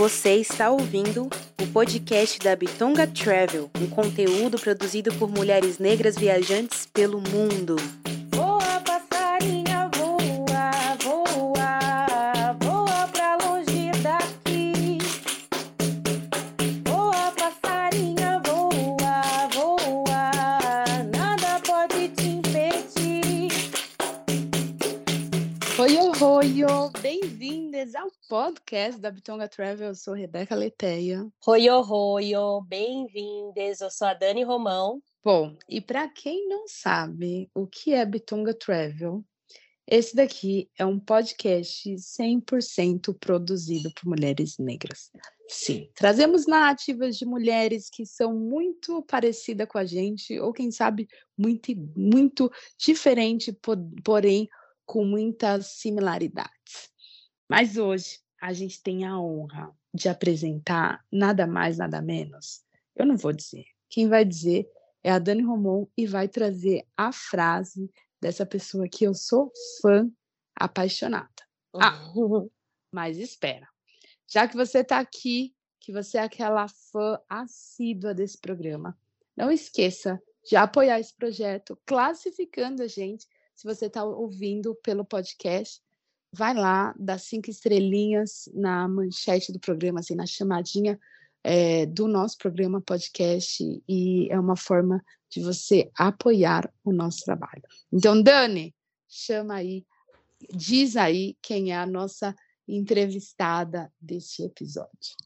Você está ouvindo o podcast da Bitonga Travel, um conteúdo produzido por mulheres negras viajantes pelo mundo. Podcast da Bitonga Travel. Eu sou Rebeca Leteia. Roio, roio, bem-vindes. Eu sou a Dani Romão. Bom, e para quem não sabe o que é Bitonga Travel, esse daqui é um podcast 100% produzido por mulheres negras. Sim, trazemos narrativas de mulheres que são muito parecidas com a gente, ou quem sabe muito, muito diferente, po- porém com muitas similaridades. Mas hoje a gente tem a honra de apresentar nada mais, nada menos. Eu não vou dizer. Quem vai dizer é a Dani Romão e vai trazer a frase dessa pessoa que eu sou fã apaixonada. Ah. Mas espera. Já que você está aqui, que você é aquela fã assídua desse programa, não esqueça de apoiar esse projeto, classificando a gente. Se você está ouvindo pelo podcast, vai lá, dá cinco estrelinhas na manchete do programa, assim, na chamadinha eh, do nosso programa podcast, e é uma forma de você apoiar o nosso trabalho. Então, Dani, chama aí, diz aí quem é a nossa entrevistada deste episódio.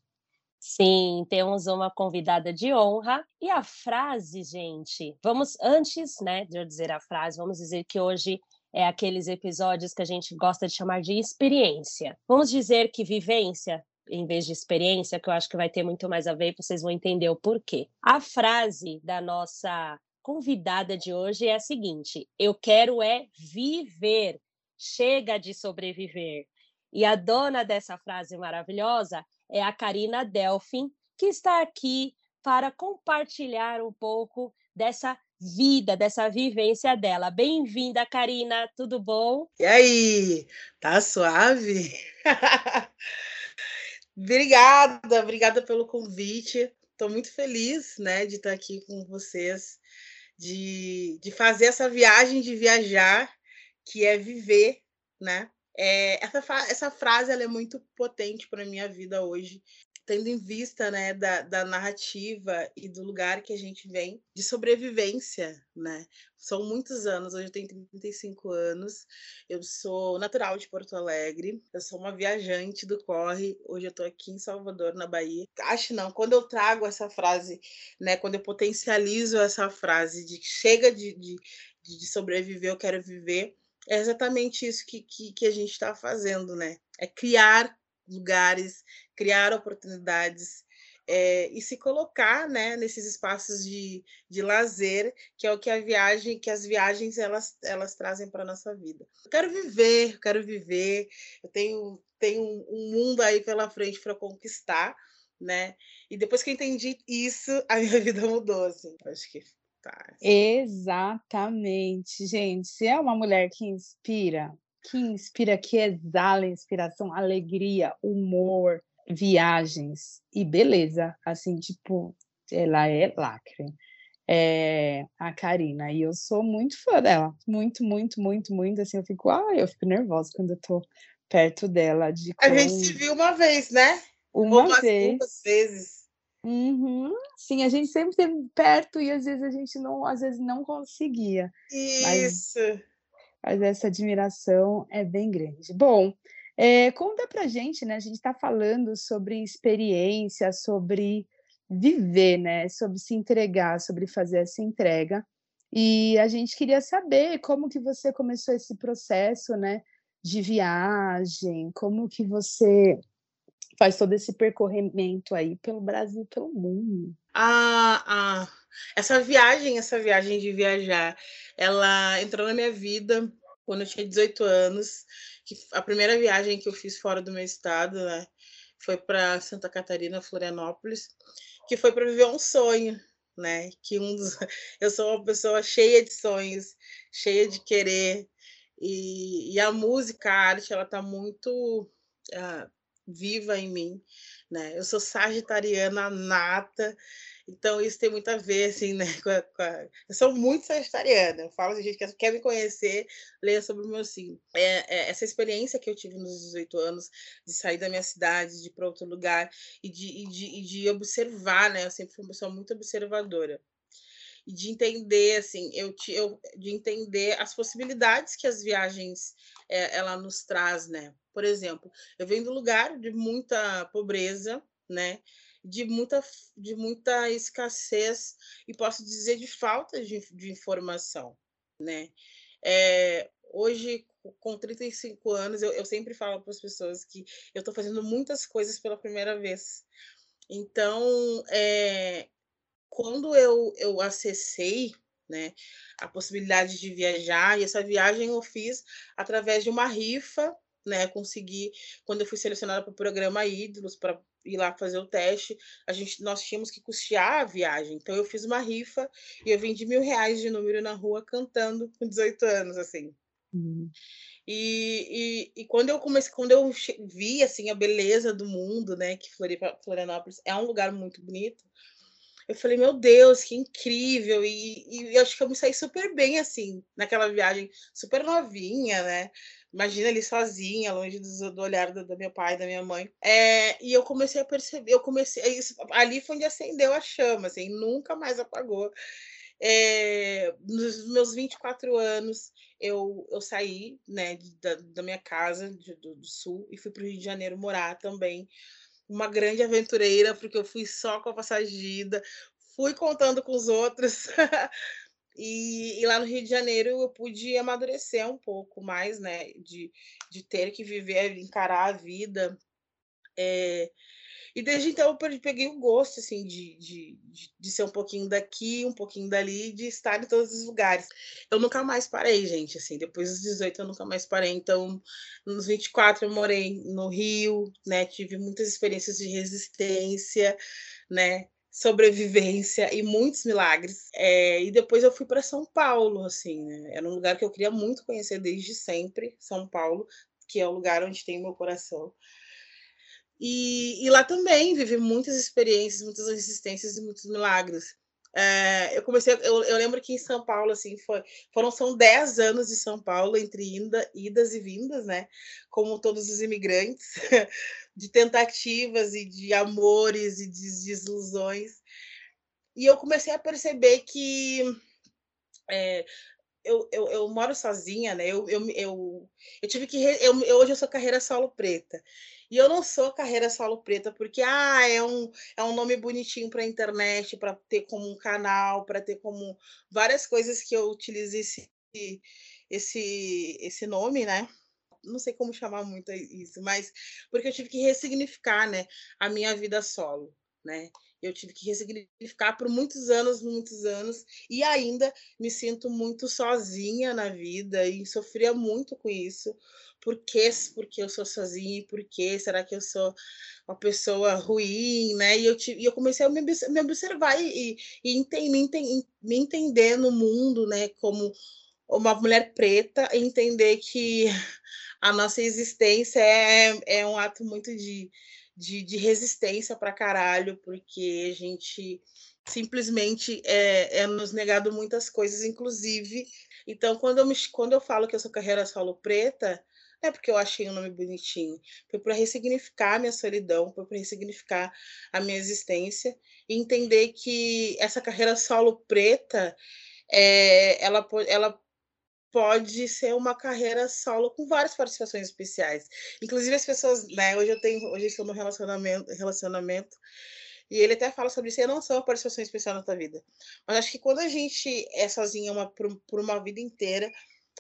Sim, temos uma convidada de honra. E a frase, gente, vamos antes, né, de eu dizer a frase, vamos dizer que hoje é aqueles episódios que a gente gosta de chamar de experiência. Vamos dizer que vivência em vez de experiência, que eu acho que vai ter muito mais a ver, vocês vão entender o porquê. A frase da nossa convidada de hoje é a seguinte: eu quero é viver, chega de sobreviver. E a dona dessa frase maravilhosa é a Karina Delfin, que está aqui para compartilhar um pouco dessa vida, dessa vivência dela. Bem-vinda, Karina, tudo bom? E aí, tá suave? Obrigada, obrigada pelo convite. Estou muito feliz, né, de estar aqui com vocês, de, de fazer essa viagem de viajar, que é viver, né? É, essa, essa frase ela é muito potente para minha vida hoje, tendo em vista né, da, da narrativa e do lugar que a gente vem de sobrevivência, né? São muitos anos, hoje eu tenho 35 anos, eu sou natural de Porto Alegre, eu sou uma viajante do corre, hoje eu estou aqui em Salvador, na Bahia. Acho não, quando eu trago essa frase, né, quando eu potencializo essa frase de chega de, de de sobreviver, eu quero viver, é exatamente isso que, que, que a gente está fazendo, né? É criar lugares, criar oportunidades é, e se colocar, né, nesses espaços de, de lazer, que é o que a viagem, que as viagens elas, elas trazem para nossa vida. Eu quero viver, eu quero viver, eu tenho, tenho um, mundo aí pela frente para conquistar, né? E depois que eu entendi isso, a minha vida mudou, assim. Acho que tá. Exatamente, gente. Se é uma mulher que inspira, que inspira, que exala inspiração, alegria, humor, viagens e beleza, assim, tipo, ela é lacre. É a Karina, e eu sou muito fã dela, muito, muito, muito, muito, assim, eu fico, ah, eu fico nervosa quando eu tô perto dela, de A gente se viu uma vez, né? Ou uma umas vez. duas vezes. Uhum. Sim, a gente sempre esteve perto e às vezes a gente não, às vezes não conseguia. Isso. Mas essa admiração é bem grande. Bom, eh, conta pra gente, né? A gente está falando sobre experiência, sobre viver, né? Sobre se entregar, sobre fazer essa entrega. E a gente queria saber como que você começou esse processo, né? De viagem, como que você faz todo esse percorrimento aí pelo Brasil pelo mundo. Ah, ah, essa viagem, essa viagem de viajar, ela entrou na minha vida quando eu tinha 18 anos, que a primeira viagem que eu fiz fora do meu estado, né, foi para Santa Catarina, Florianópolis, que foi para viver um sonho, né? Que um dos... eu sou uma pessoa cheia de sonhos, cheia de querer, e, e a música, a arte, ela tá muito ah, viva em mim, né? Eu sou sagitariana nata, então isso tem muito a ver, assim, né? Com a, com a... Eu sou muito sagitariana, eu falo, a gente quer, me conhecer, leia sobre o meu signo. É, é, essa experiência que eu tive nos 18 anos, de sair da minha cidade, de ir para outro lugar, e de, e, de, e de observar, né? Eu sempre fui uma pessoa muito observadora e de entender assim eu, eu de entender as possibilidades que as viagens é, ela nos traz né por exemplo eu venho do lugar de muita pobreza né de muita de muita escassez e posso dizer de falta de, de informação né? É, hoje com 35 anos eu, eu sempre falo para as pessoas que eu estou fazendo muitas coisas pela primeira vez. Então, é, quando eu, eu acessei né, a possibilidade de viajar, e essa viagem eu fiz através de uma rifa, né, consegui, quando eu fui selecionada para o programa Ídolos, para ir lá fazer o teste, a gente, nós tínhamos que custear a viagem, então eu fiz uma rifa e eu vendi mil reais de número na rua cantando com 18 anos, assim. Uhum. E, e, e, quando eu comecei, quando eu vi assim a beleza do mundo, né, que Florianópolis é um lugar muito bonito, eu falei, meu Deus, que incrível! E, e acho que eu me saí super bem, assim, naquela viagem, super novinha, né? Imagina ali sozinha, longe do, do olhar do, do, meu pai, da minha mãe. É, e eu comecei a perceber, eu comecei. Isso, ali foi onde acendeu a chama, assim, nunca mais apagou. É, nos meus 24 anos, eu, eu saí né, da, da minha casa de, do, do Sul e fui para o Rio de Janeiro morar também uma grande aventureira, porque eu fui só com a passagem de ida, fui contando com os outros. e, e, lá no Rio de Janeiro eu pude amadurecer um pouco mais, né? De, de ter que viver, encarar a vida. É, e desde então eu peguei o gosto, assim, de, de, de, ser um pouquinho daqui, um pouquinho dali, de estar em todos os lugares. Eu nunca mais parei, gente, assim, depois dos 18 eu nunca mais parei. Então, nos 24 eu morei no Rio, né, tive muitas experiências de resistência, né, sobrevivência e muitos milagres. É, e depois eu fui para São Paulo, assim, né? Era um lugar que eu queria muito conhecer desde sempre, São Paulo, que é o lugar onde tem meu coração. E, e lá também vivi muitas experiências, muitas resistências e muitos milagres. É, eu comecei, eu, eu, lembro que em São Paulo, assim, foi, foram, são 10 anos de São Paulo, entre inda, idas e vindas, né? Como todos os imigrantes, de tentativas e de amores e de desilusões. E eu comecei a perceber que é, eu, eu, eu, moro sozinha, né? Eu, eu, eu, eu tive que. Eu, eu, hoje eu sou carreira solo preta. E eu não sou carreira solo preta porque ah, é, um, é um nome bonitinho para internet, para ter como um canal, para ter como várias coisas que eu utilizo esse, esse, esse nome, né? Não sei como chamar muito isso, mas porque eu tive que ressignificar né, a minha vida solo, né? eu tive que ressignificar por muitos anos, muitos anos, e ainda me sinto muito sozinha na vida e sofria muito com isso. Por que porque eu sou sozinha? Por que será que eu sou uma pessoa ruim, né? E eu, tive, e eu comecei a me, me observar e, e, e me, me entender no mundo, né? Como uma mulher preta, entender que a nossa existência é, é um ato muito de de, de resistência para caralho, porque a gente simplesmente é, é nos negado muitas coisas, inclusive. Então, quando eu, me, quando eu falo que eu sou carreira solo preta, é porque eu achei um nome bonitinho. Foi para ressignificar a minha solidão, foi para ressignificar a minha existência e entender que essa carreira solo preta, é, ela, ela pode ser uma carreira solo com várias participações especiais. Inclusive as pessoas, né, hoje eu tenho, hoje eu estou no relacionamento, relacionamento e ele até fala sobre isso, eu não sou uma participação especial na tua vida. Mas acho que quando a gente é sozinha uma, por, por uma vida inteira,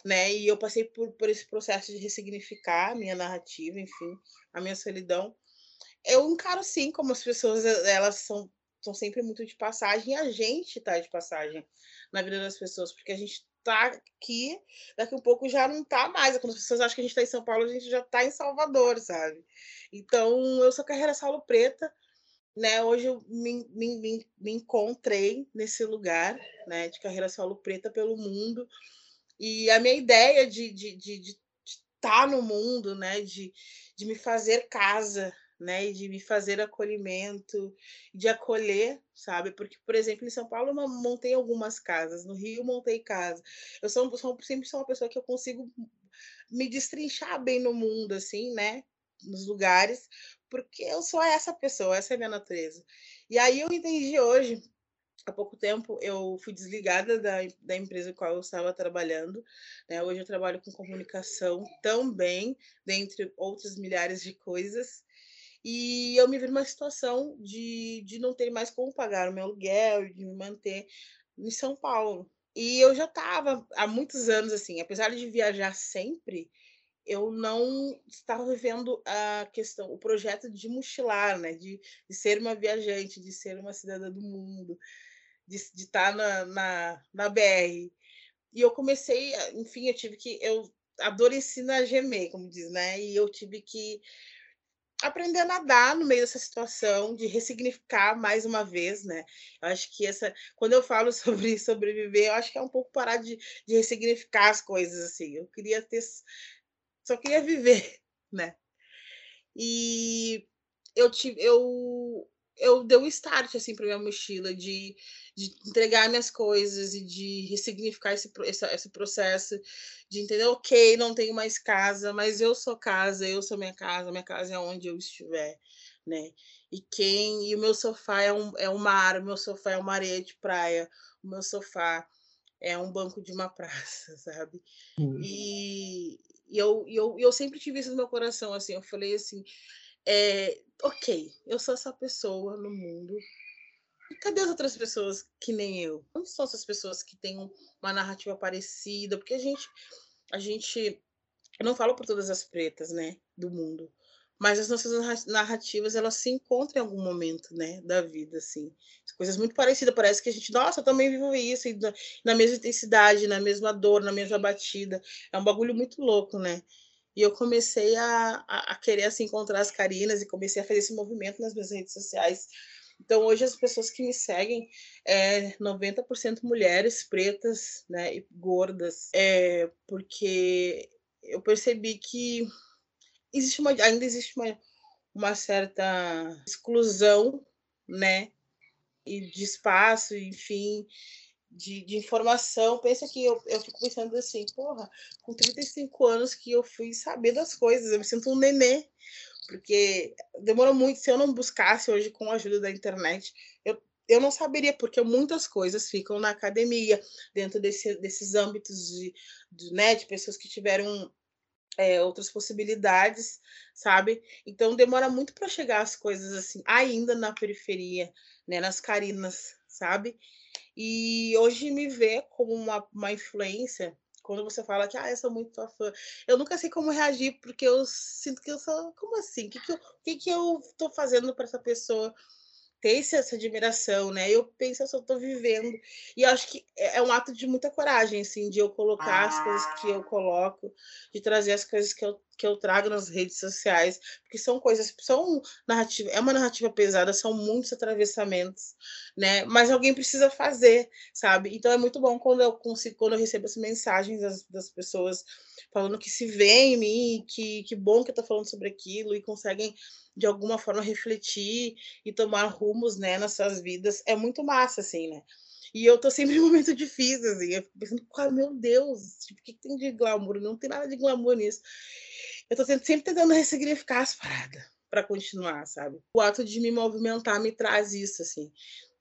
né, e eu passei por, por esse processo de ressignificar a minha narrativa, enfim, a minha solidão, eu encaro sim como as pessoas, elas são, são sempre muito de passagem, e a gente tá de passagem na vida das pessoas, porque a gente tá aqui, daqui a um pouco já não tá mais. Quando as pessoas acham que a gente está em São Paulo, a gente já está em Salvador, sabe? Então, eu sou carreira solo preta, né? Hoje eu me, me, me encontrei nesse lugar, né? De carreira solo preta pelo mundo. E a minha ideia de, de, de, de estar no mundo, né? De, de me fazer casa, né? E de me fazer acolhimento, de acolher, sabe? Porque, por exemplo, em São Paulo eu montei algumas casas, no Rio montei casa. Eu sou, sou sempre sou uma pessoa que eu consigo me destrinchar bem no mundo, assim, né? Nos lugares, porque eu sou essa pessoa, essa é a minha natureza. E aí eu entendi hoje, há pouco tempo, eu fui desligada da, da empresa com qual eu estava trabalhando. Né? Hoje eu trabalho com comunicação também, dentre outras milhares de coisas. E eu me vi numa situação de, de não ter mais como pagar o meu aluguel, de me manter em São Paulo. E eu já estava há muitos anos assim, apesar de viajar sempre, eu não estava vivendo a questão, o projeto de mochilar, né? De, de ser uma viajante, de ser uma cidadã do mundo, de, estar na, na, na BR. E eu comecei, enfim, eu tive que. Eu, a dor ensina a gemer, como diz, né? E eu tive que aprender a nadar no meio dessa situação, de ressignificar mais uma vez, né? Eu acho que essa, quando eu falo sobre sobreviver, eu acho que é um pouco parar de, de ressignificar as coisas assim. Eu queria ter, só queria viver, né? E eu tive, eu eu dei um start assim para minha mochila de, de entregar minhas coisas e de ressignificar esse, esse, esse processo de entender, ok, não tenho mais casa, mas eu sou casa, eu sou minha casa, minha casa é onde eu estiver, né? E quem e o meu sofá é um, é um mar, o meu sofá é uma areia de praia, o meu sofá é um banco de uma praça, sabe? Hum. E, e eu, e eu, eu sempre tive isso no meu coração, assim, eu falei assim, é, ok, eu sou essa pessoa no mundo. Cadê as outras pessoas que nem eu? Onde são essas pessoas que têm uma narrativa parecida? Porque a gente, a gente, eu não falo por todas as pretas, né, do mundo, mas as nossas narrativas elas se encontram em algum momento, né, da vida, assim, coisas muito parecidas. Parece que a gente, nossa, eu também vivo isso, e na, na mesma intensidade, na mesma dor, na mesma batida. É um bagulho muito louco, né? E eu comecei a, a, a, querer assim, encontrar as Carinas e comecei a fazer esse movimento nas minhas redes sociais. Então, hoje, as pessoas que me seguem é 90% mulheres pretas né, e gordas, é, porque eu percebi que existe uma, ainda existe uma, uma certa exclusão né, e de espaço, enfim, de, de informação. Pensa que eu, eu fico pensando assim, porra, com 35 anos que eu fui saber das coisas, eu me sinto um nenê, porque demorou muito. Se eu não buscasse hoje com a ajuda da internet, eu, eu não saberia, porque muitas coisas ficam na academia, dentro desse, desses âmbitos de, de, né, de pessoas que tiveram é, outras possibilidades, sabe? Então demora muito para chegar as coisas assim, ainda na periferia, né, nas carinas, sabe? E hoje me vê como uma, uma influência, quando você fala que ah, eu sou muito tua fã, eu nunca sei como reagir, porque eu sinto que eu sou. Como assim? O que, que, eu, que, que eu tô fazendo para essa pessoa ter essa admiração, né? Eu penso, eu só tô vivendo. E acho que é, é um ato de muita coragem, assim, de eu colocar ah. as coisas que eu ah. coloco, de trazer as coisas que eu, que eu trago nas redes sociais, porque são coisas, são narrativa, é uma narrativa pesada, são muitos atravessamentos, né? Mas alguém precisa fazer, sabe? Então é muito bom quando eu consigo, quando eu recebo essas mensagens das, das pessoas falando que se vê em mim, que, que bom que eu tô falando sobre aquilo e conseguem de alguma forma refletir e tomar rumos, né, nas suas vidas, é muito massa, assim, né? E eu tô sempre em um momento difícil, assim, eu fico pensando, ah, meu Deus, tipo, o que, que tem de glamour? Não tem nada de glamour nisso. Eu tô sempre tentando ressignificar as paradas para continuar, sabe? O ato de me movimentar me traz isso, assim.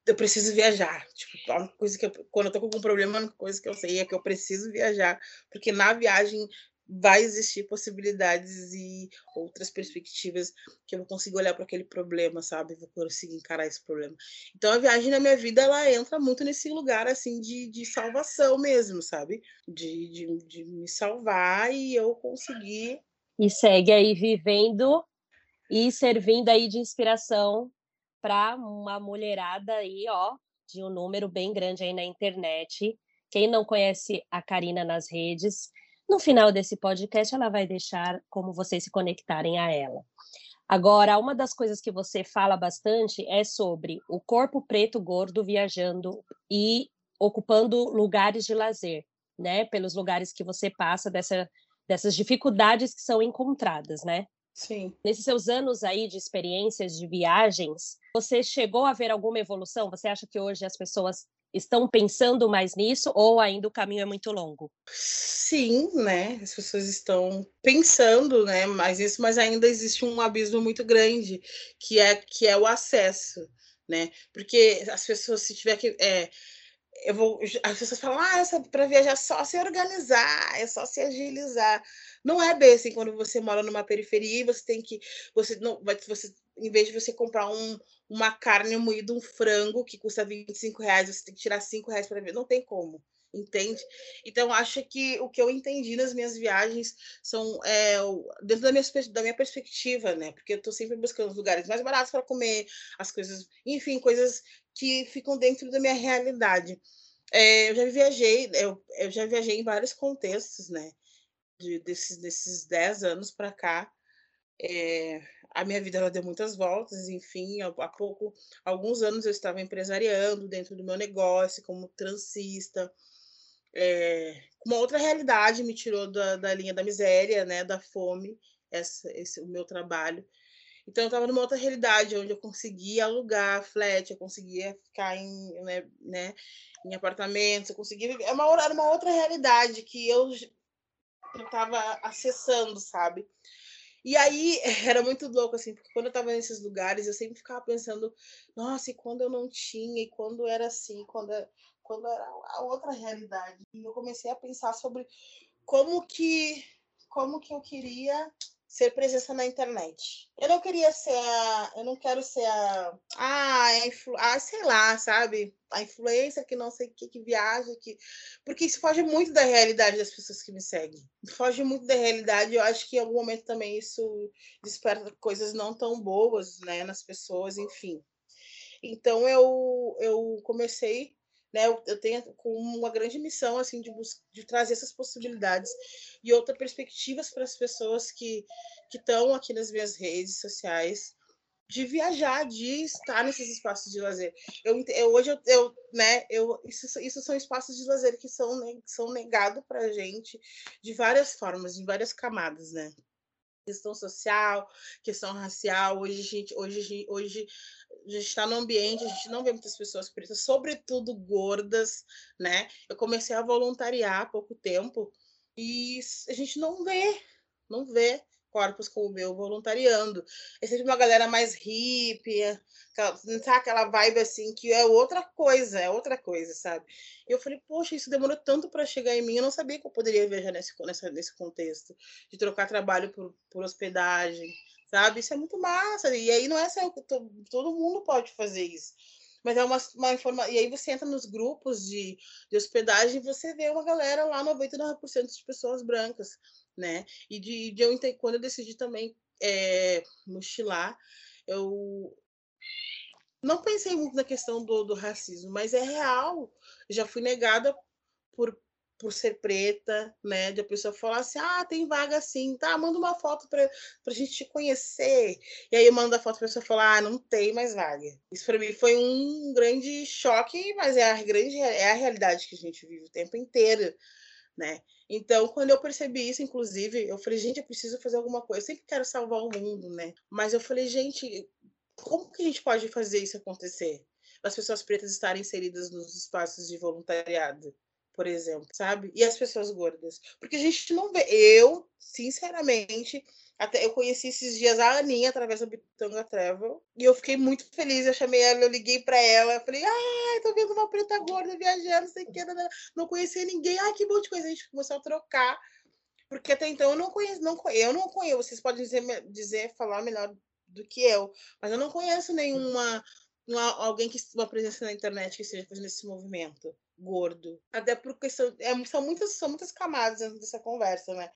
Eu preciso viajar. Tipo, uma coisa que eu, quando eu tô com algum problema, uma coisa que eu sei é que eu preciso viajar, porque na viagem vai existir possibilidades e outras perspectivas que eu vou conseguir olhar para aquele problema, sabe? Vou conseguir encarar esse problema. Então a viagem na minha vida ela entra muito nesse lugar assim de, de salvação mesmo, sabe? De, de, de me salvar e eu conseguir. E segue aí vivendo e servindo aí de inspiração para uma mulherada aí, ó, de um número bem grande aí na internet. Quem não conhece a Karina nas redes, no final desse podcast, ela vai deixar como vocês se conectarem a ela. Agora, uma das coisas que você fala bastante é sobre o corpo preto gordo viajando e ocupando lugares de lazer, né? Pelos lugares que você passa dessa dessas dificuldades que são encontradas, né? Sim. Nesses seus anos aí de experiências de viagens, você chegou a ver alguma evolução? Você acha que hoje as pessoas estão pensando mais nisso ou ainda o caminho é muito longo? Sim, né? As pessoas estão pensando, né? Mas isso, mas ainda existe um abismo muito grande que é que é o acesso, né? Porque as pessoas se tiver que é, eu vou, as pessoas falam, ah, para viajar é só se organizar, é só se agilizar. Não é bem assim quando você mora numa periferia e você tem que, você não, você, em vez de você comprar um, uma carne moída, um frango que custa 25 reais, você tem que tirar 5 reais para ver, não tem como, entende? Então acho que o que eu entendi nas minhas viagens são é, dentro da minha, da minha perspectiva, né? Porque eu estou sempre buscando os lugares mais baratos para comer, as coisas, enfim, coisas que ficam dentro da minha realidade. É, eu já viajei, eu, eu já viajei em vários contextos, né? De, desses, desses 10 anos para cá. É, a minha vida ela deu muitas voltas, enfim, há, pouco, alguns anos eu estava empresariando dentro do meu negócio como transista. É, uma outra realidade me tirou da, da linha da miséria, né, da fome, essa, esse, o meu trabalho. Então eu estava numa outra realidade onde eu conseguia alugar flat, eu conseguia ficar em, né, né, em apartamentos, eu conseguia é uma era uma outra realidade que eu estava acessando, sabe? E aí era muito louco assim, porque quando eu estava nesses lugares, eu sempre ficava pensando, nossa, e quando eu não tinha, e quando era assim, quando quando era a outra realidade. E eu comecei a pensar sobre como que como que eu queria ser presença na internet. Eu não queria ser a. Eu não quero ser a. Ah, a influ, ah sei lá, sabe? A influência que não sei o que, que viaja, que. Porque isso foge muito da realidade das pessoas que me seguem. Foge muito da realidade. Eu acho que em algum momento também isso desperta coisas não tão boas, né, nas pessoas, enfim. Então eu, eu comecei né, eu, eu tenho com uma grande missão assim de, de trazer essas possibilidades e outras perspectivas para as pessoas que estão aqui nas minhas redes sociais de viajar, de estar nesses espaços de lazer. Eu, eu hoje eu, eu, né, eu isso, isso são espaços de lazer que são que são negados para gente de várias formas, em várias camadas, né? Questão social, questão racial. Hoje gente, hoje, hoje a gente está no ambiente, a gente não vê muitas pessoas pretas, sobretudo gordas, né? Eu comecei a voluntariar há pouco tempo e a gente não vê, não vê corpos como o meu voluntariando. É sempre uma galera mais hippie, aquela, tá aquela vibe assim que é outra coisa, é outra coisa, sabe? E eu falei, poxa, isso demorou tanto para chegar em mim, eu não sabia que eu poderia viajar nesse, nessa, nesse contexto, de trocar trabalho por, por hospedagem, sabe? Isso é muito massa. E aí não é só todo mundo pode fazer isso. Mas é uma, uma informação. E aí você entra nos grupos de, de hospedagem e você vê uma galera lá, 99% de pessoas brancas, né? E de, de eu quando eu decidi também é, mochilar, eu não pensei muito na questão do, do racismo, mas é real. Eu já fui negada por por ser preta, né? De a pessoa falar assim: ah, tem vaga assim, tá? Manda uma foto para a gente te conhecer. E aí manda a foto para a pessoa falar: ah, não tem mais vaga. Isso para mim foi um grande choque, mas é a grande é a realidade que a gente vive o tempo inteiro, né? Então, quando eu percebi isso, inclusive, eu falei: gente, eu preciso fazer alguma coisa. Eu sempre quero salvar o mundo, né? Mas eu falei: gente, como que a gente pode fazer isso acontecer? As pessoas pretas estarem inseridas nos espaços de voluntariado por exemplo, sabe? E as pessoas gordas. Porque a gente não vê. Eu, sinceramente, até eu conheci esses dias a Aninha através do Bitanga Travel. E eu fiquei muito feliz. Eu chamei ela, eu liguei para ela. Falei, ai, tô vendo uma preta gorda viajando, não sei que. Não conhecia ninguém. Ai, que bom de coisa. A gente começou a trocar. Porque até então eu não conheço, não, eu não conheço. Vocês podem dizer, dizer, falar melhor do que eu. Mas eu não conheço nenhuma. Uma, alguém que uma presença na internet que esteja fazendo esse movimento gordo. Até porque são, é, são, muitas, são muitas camadas dentro dessa conversa, né?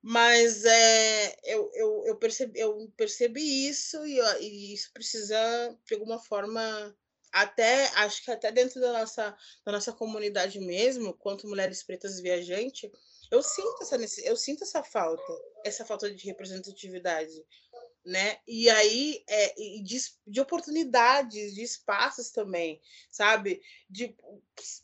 Mas é, eu, eu, eu, percebi, eu percebi isso e, e isso precisa, de alguma forma, até acho que até dentro da nossa, da nossa comunidade mesmo, quanto mulheres pretas viajantes, eu sinto essa eu sinto essa falta, essa falta de representatividade, né? E aí é, de, de, oportunidades, de espaços também, sabe? De,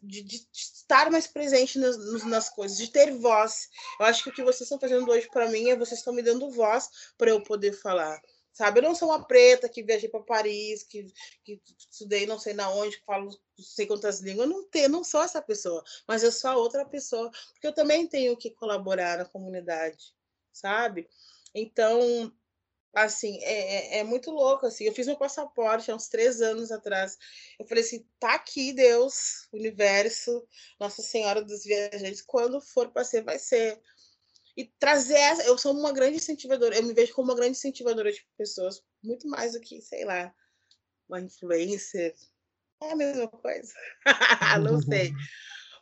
de, de estar mais presente nas, nas, coisas, de ter voz. Eu acho que o que vocês estão fazendo hoje para mim é vocês estão me dando voz para eu poder falar. Sabe, eu não sou uma preta que viajei para Paris, que, que estudei não sei na onde, que falo não sei quantas línguas. Eu não, tenho, não sou essa pessoa, mas eu sou a outra pessoa, porque eu também tenho que colaborar na comunidade, sabe? Então, assim, é, é, é, muito louco, assim, eu fiz meu passaporte há uns três anos atrás, eu falei assim, tá aqui Deus, universo, Nossa Senhora dos Viajantes, quando for para ser, vai ser. E trazer essa, eu sou uma grande incentivadora, eu me vejo como uma grande incentivadora de pessoas, muito mais do que, sei lá, uma influencer, é a mesma coisa, não sei.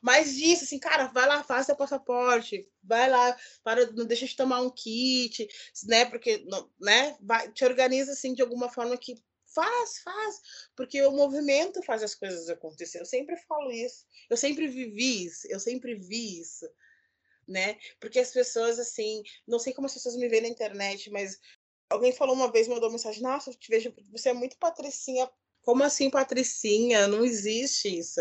Mas disso, assim, cara, vai lá, faz seu passaporte, vai lá, para, não deixa de tomar um kit, né? Porque, né? Vai, te organiza assim de alguma forma que faz, faz, porque o movimento faz as coisas acontecer. Eu sempre falo isso, eu sempre vivi isso, eu sempre vi isso, né? Porque as pessoas, assim, não sei como as pessoas me veem na internet, mas alguém falou uma vez, mandou mensagem: Nossa, eu te vejo, você é muito patricinha. Como assim, patricinha? Não existe isso,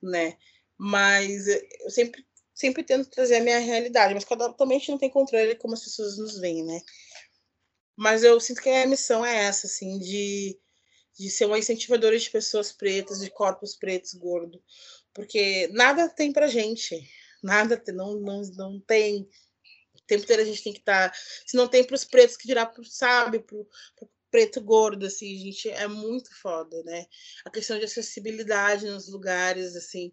né? Mas eu sempre, sempre tento trazer a minha realidade, mas cada, também a gente não tem controle como as pessoas nos veem, né? Mas eu sinto que a missão é essa, assim, de, de ser uma incentivadora de pessoas pretas, de corpos pretos, gordo. Porque nada tem pra gente. Nada não, não, não tem. O tempo inteiro a gente tem que estar. Tá, se não tem para os pretos, que dirá pro, sabe, pro, pro preto gordo, assim, gente, é muito foda, né? A questão de acessibilidade nos lugares, assim,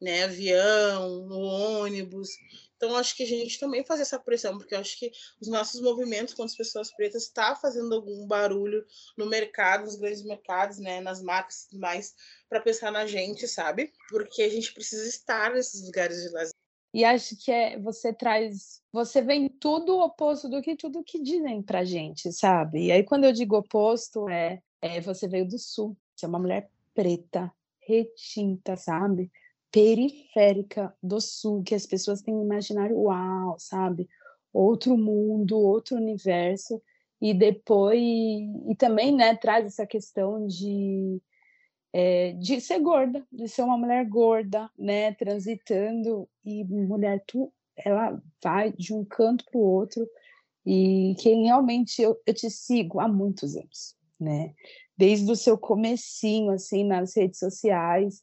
né, avião, no ônibus. Então, acho que a gente também faz essa pressão, porque acho que os nossos movimentos com as pessoas pretas está fazendo algum barulho no mercado, nos grandes mercados, né, nas marcas e mais, para pensar na gente, sabe? Porque a gente precisa estar nesses lugares de lazer. E acho que é, você traz, você vem tudo oposto do que tudo que dizem pra gente, sabe? E aí quando eu digo oposto é, é você veio do sul, você é uma mulher preta, retinta, sabe? Periférica do sul, que as pessoas têm um imaginário uau, sabe? Outro mundo, outro universo, e depois, e também, né, traz essa questão de, é, de ser gorda, de ser uma mulher gorda, né, transitando, e mulher, tu, ela vai de um canto para o outro, e quem realmente eu, eu te sigo há muitos anos, né, desde o seu comecinho, assim, nas redes sociais,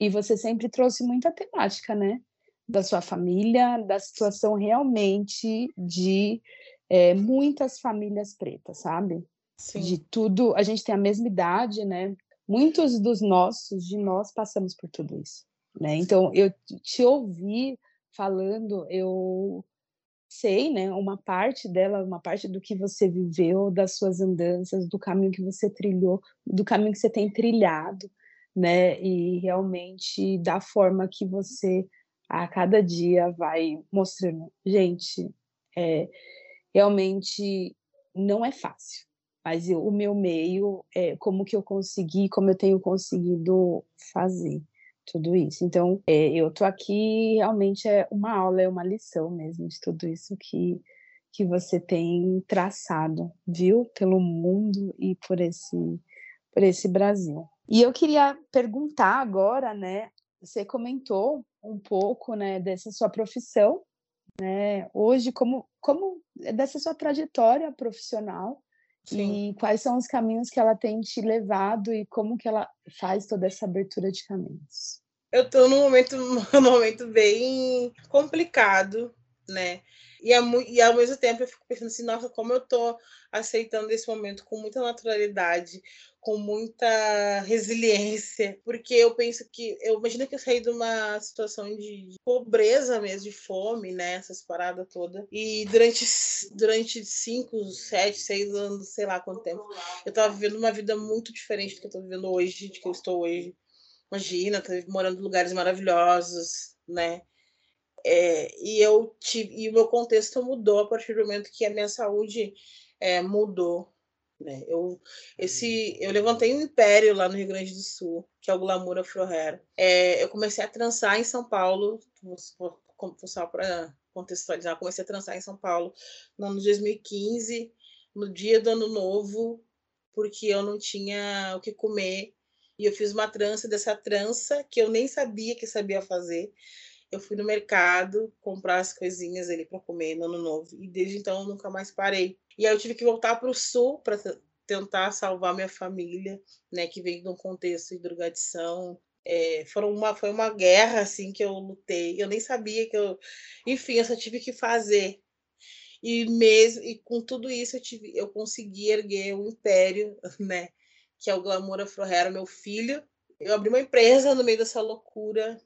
e você sempre trouxe muita temática, né? Da sua família, da situação realmente de é, muitas famílias pretas, sabe? Sim. De tudo. A gente tem a mesma idade, né? Muitos dos nossos, de nós, passamos por tudo isso, né? Então, eu te ouvi falando, eu sei, né, uma parte dela, uma parte do que você viveu, das suas andanças, do caminho que você trilhou, do caminho que você tem trilhado, né? E realmente da forma que você a cada dia vai mostrando. Gente, é, realmente não é fácil, mas eu, o meu meio é como que eu consegui, como eu tenho conseguido fazer tudo isso. Então, é, eu tô aqui realmente é uma aula, é uma lição mesmo de tudo isso que que você tem traçado, viu, pelo mundo e por esse por esse Brasil. E eu queria perguntar agora, né? Você comentou um pouco, né, dessa sua profissão, né? Hoje, como, como dessa sua trajetória profissional Sim. e quais são os caminhos que ela tem te levado e como que ela faz toda essa abertura de caminhos? Eu estou num momento, num momento bem complicado, né? E, é e ao mesmo tempo eu fico pensando assim, nossa, como eu estou aceitando esse momento com muita naturalidade, com muita resiliência, porque eu penso que eu imagino que eu saí de uma situação de, pobreza mesmo, de fome, né, essas paradas todas. E durante durante cinco, sete, seis anos, sei lá quanto tempo, eu tava vivendo uma vida muito diferente do que eu tô vivendo hoje, de que eu estou hoje. Imagina, tô morando em lugares maravilhosos, né? É, e eu tive, e o meu contexto mudou a partir do momento que a minha saúde é, mudou né? Eu, esse, eu levantei um império lá no Rio Grande do Sul, que é o Glamour Afro Hair. É, eu comecei a trançar em São Paulo, só para contextualizar, comecei a trançar em São Paulo no ano de 2015, no dia do ano novo, porque eu não tinha o que comer. E eu fiz uma trança dessa trança que eu nem sabia que sabia fazer. Eu fui no mercado comprar as coisinhas ali para comer no ano novo. E desde então eu nunca mais parei. E aí eu tive que voltar para o sul para tentar salvar minha família, né, que veio de um contexto de drogadição. É, foram uma, foi uma guerra assim que eu lutei. Eu nem sabia que eu, enfim, eu só tive que fazer. E mesmo e com tudo isso eu tive, eu consegui erguer um império, né, que é o Glamour Afro Hair, meu filho. Eu abri uma empresa no meio dessa loucura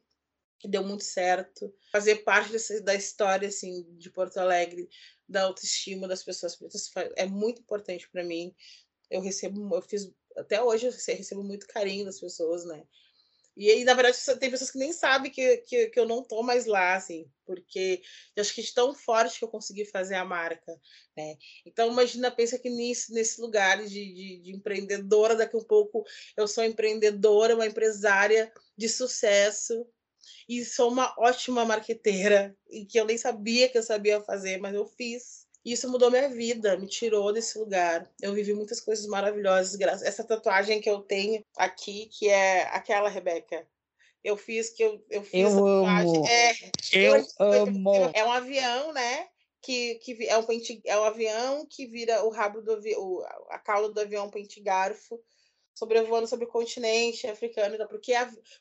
que deu muito certo. Fazer parte dessa, da história assim de Porto Alegre, da autoestima das pessoas pretas é muito importante para mim eu recebo, eu fiz, até hoje eu recebo muito carinho das pessoas, né? E na verdade, tem pessoas que nem sabem que, que, que eu não tô mais lá, assim, porque eu acho que é tão forte que eu consegui fazer a marca, né? Então, imagina, pensa que nisso, nesse lugar de, de, de empreendedora, daqui a um pouco eu sou empreendedora, uma empresária de sucesso, e sou uma ótima marqueteira, e que eu nem sabia que eu sabia fazer, mas eu fiz. E isso mudou minha vida, me tirou desse lugar. Eu vivi muitas coisas maravilhosas. Graças essa tatuagem que eu tenho aqui, que é aquela, Rebeca. Eu fiz que eu, eu fiz eu amo. É, eu, eu amo. É um avião, né? Que, que é, um pente, é um avião que vira o rabo do avião, a cauda do avião pente garfo, sobrevoando sobre o continente africano. Então, porque,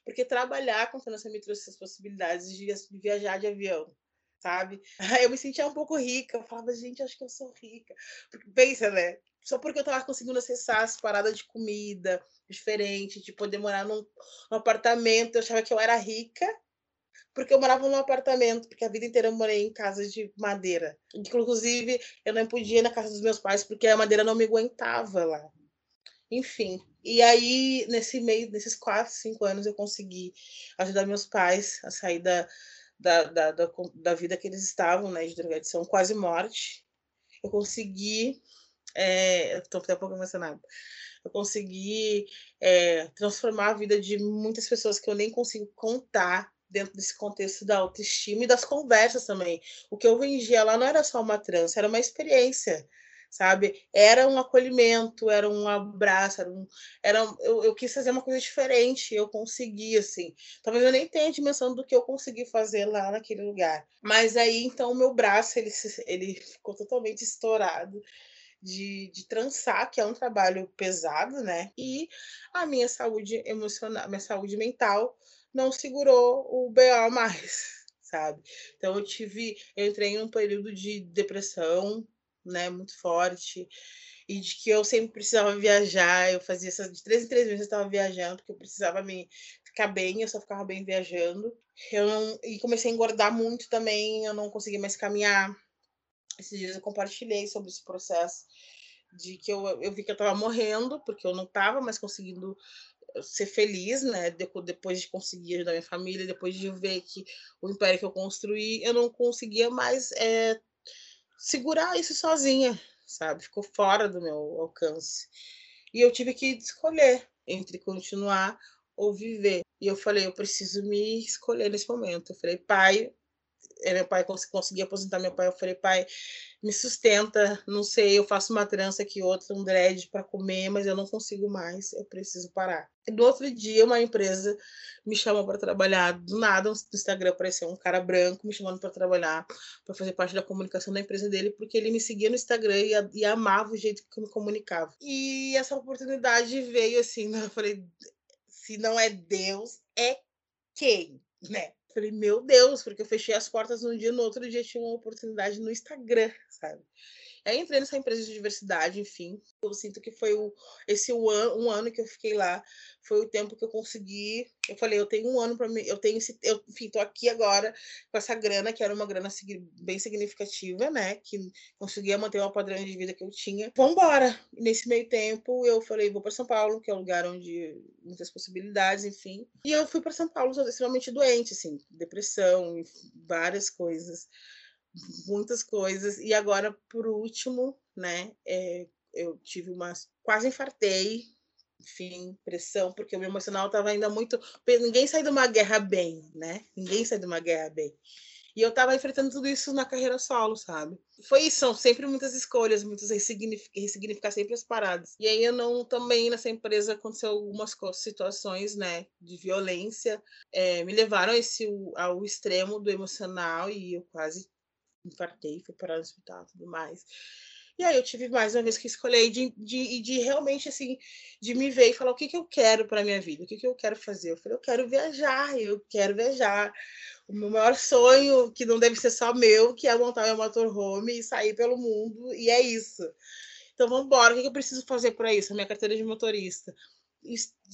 porque trabalhar com finanças me trouxe essas possibilidades de viajar de avião sabe? Eu me sentia um pouco rica. Eu falava, gente, acho que eu sou rica. Porque, pensa, né? Só porque eu tava conseguindo acessar as paradas de comida diferente, de poder morar num, num apartamento. Eu achava que eu era rica porque eu morava num apartamento, porque a vida inteira eu morei em casas de madeira. Inclusive, eu não podia ir na casa dos meus pais porque a madeira não me aguentava lá. Enfim, e aí, nesse meio, nesses quatro, cinco anos, eu consegui ajudar meus pais a sair da, da, da, da, da vida que eles estavam, né, de drogadição, quase morte, eu consegui, é, estou até um pouco emocionada, eu consegui é, transformar a vida de muitas pessoas que eu nem consigo contar dentro desse contexto da autoestima e das conversas também. O que eu vendia lá não era só uma trança, era uma experiência sabe? Era um acolhimento, era um abraço, era um, era, eu, eu quis fazer uma coisa diferente, eu consegui, assim. Talvez eu nem tenha a dimensão do que eu consegui fazer lá naquele lugar. Mas aí, então, o meu braço, ele, ele ficou totalmente estourado. De, de trançar, que é um trabalho pesado, né? E a minha saúde emocional, minha saúde mental não segurou o BO mais, sabe? Então eu tive, eu entrei em um período de depressão né, muito forte, e de que eu sempre precisava viajar, eu fazia essas de três em três meses eu estava viajando, porque eu precisava me ficar bem, eu só ficava bem viajando. Eu não, e comecei a engordar muito também, eu não conseguia mais caminhar. Esses dias eu compartilhei sobre esse processo de que eu, eu vi que eu estava morrendo, porque eu não estava mais conseguindo eh, ser feliz, né? Depois de conseguir ajudar minha família, depois de ver que o império que eu construí, eu não conseguia mais é, segurar isso sozinha, sabe? Ficou fora do meu alcance. E eu tive que escolher entre continuar ou viver. E eu falei, eu preciso me escolher nesse momento. Eu falei, pai, meu pai conseguia aposentar meu pai. Eu falei, pai, me sustenta, não sei, eu faço uma trança aqui, outra, um dread para comer, mas eu não consigo mais, eu preciso parar. No outro dia, uma empresa me chamou para trabalhar, do nada, no Instagram apareceu um cara branco me chamando para trabalhar, para fazer parte da comunicação da empresa dele, porque ele me seguia no Instagram e, e amava o jeito que eu me comunicava. E essa oportunidade veio assim, eu falei, se não é Deus, é quem, né? Falei, meu Deus, porque eu fechei as portas num dia, no outro dia tinha uma oportunidade no Instagram, sabe? Aí entrei nessa empresa de diversidade, enfim. Eu sinto que foi o, esse um ano, um ano que eu fiquei lá, foi o tempo que eu consegui. Eu falei, eu tenho um ano para mim, eu tenho esse, eu, enfim, tô aqui agora com essa grana, que era uma grana bem significativa, né? Que conseguia manter o padrão de vida que eu tinha. Vambora! E nesse meio tempo, eu falei, vou para São Paulo, que é um lugar onde muitas possibilidades, enfim. E eu fui para São Paulo extremamente doente, assim, depressão, várias coisas muitas coisas. E agora, por último, né, é, eu tive uma. Quase infartei, enfim, pressão, porque o meu emocional estava ainda muito. Ninguém sai de uma guerra bem, né? Ninguém sai de uma guerra bem. E eu estava enfrentando tudo isso na carreira solo, sabe? Foi isso, são sempre muitas escolhas, muitas ressignificar, ressignificar sempre as paradas. E aí eu não também nessa empresa aconteceu algumas situações, né, de violência, é, me levaram esse ao extremo do emocional e eu quase infartei, fui parar no hospital, tudo mais. E aí eu tive mais uma vez que escolher de, de, de realmente, assim, de me ver e falar o que, que eu quero para minha vida, o que, que eu quero fazer. Eu falei, eu quero viajar, eu quero viajar. O meu maior sonho, que não deve ser só meu, que é montar meu motorhome e sair pelo mundo, e é isso. Então vamos embora, o que, que eu preciso fazer para isso? A minha carteira de motorista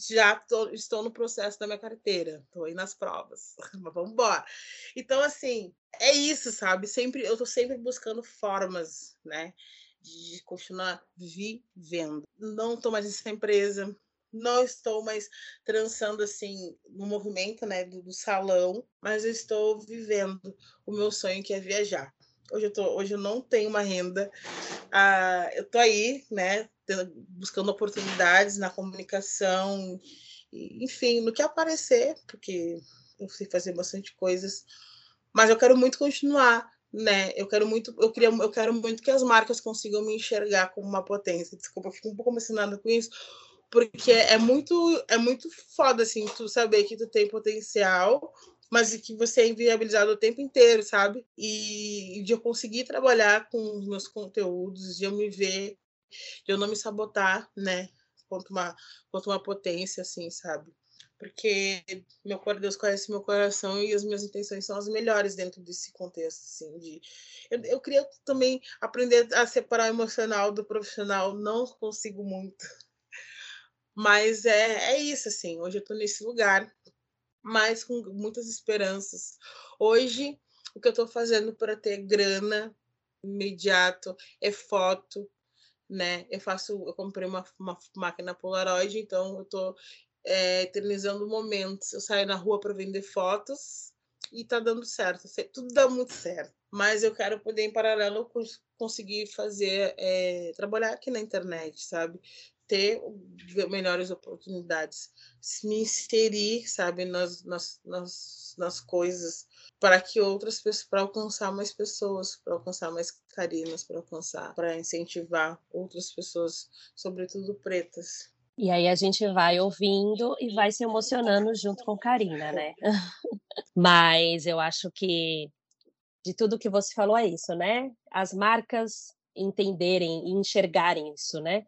já tô, estou no processo da minha carteira, estou aí nas provas, mas vamos embora. Então, assim, é isso, sabe? Sempre, eu estou sempre buscando formas, né? de continuar vivendo. Não estou mais nessa empresa, não estou mais trançando assim no movimento né, do, do, salão, mas eu estou vivendo o meu sonho que é viajar. Hoje eu, tô, hoje eu não tenho uma renda, ah, eu estou aí, né, buscando oportunidades na comunicação, enfim, no que aparecer, porque eu sei fazer bastante coisas, mas eu quero muito continuar né? Eu quero muito, eu queria, eu quero muito que as marcas consigam me enxergar como uma potência. Desculpa, eu fico um pouco emocionada com isso, porque é muito, é muito foda assim, tu saber que tu tem potencial, mas que você é inviabilizado o tempo inteiro, sabe? E de eu conseguir trabalhar com os meus conteúdos, de eu me ver, eu não me sabotar, né? Quanto uma, quanto uma potência, assim, sabe? porque meu Deus conhece meu coração e as minhas intenções são as melhores dentro desse contexto, assim, de eu, eu queria também aprender a separar o emocional do profissional, não consigo muito, mas é, é isso, assim, hoje eu estou nesse lugar, mas com muitas esperanças. Hoje, o que eu estou fazendo para ter grana imediato é foto, né? Eu faço, eu comprei uma, uma máquina Polaroid, então eu tô é, eternizando momentos. Eu saio na rua para vender fotos e tá dando certo. Tudo dá muito certo. Mas eu quero poder, em paralelo, conseguir fazer, é, trabalhar aqui na internet, sabe? Ter melhores oportunidades, me inserir, sabe, nas, nas, nas, nas coisas para que outras pessoas, para alcançar mais pessoas, para alcançar mais carinas, para alcançar, para incentivar outras pessoas, sobretudo pretas, e aí a gente vai ouvindo e vai se emocionando junto com Karina, né? Mas eu acho que de tudo que você falou é isso, né? As marcas entenderem e enxergarem isso, né?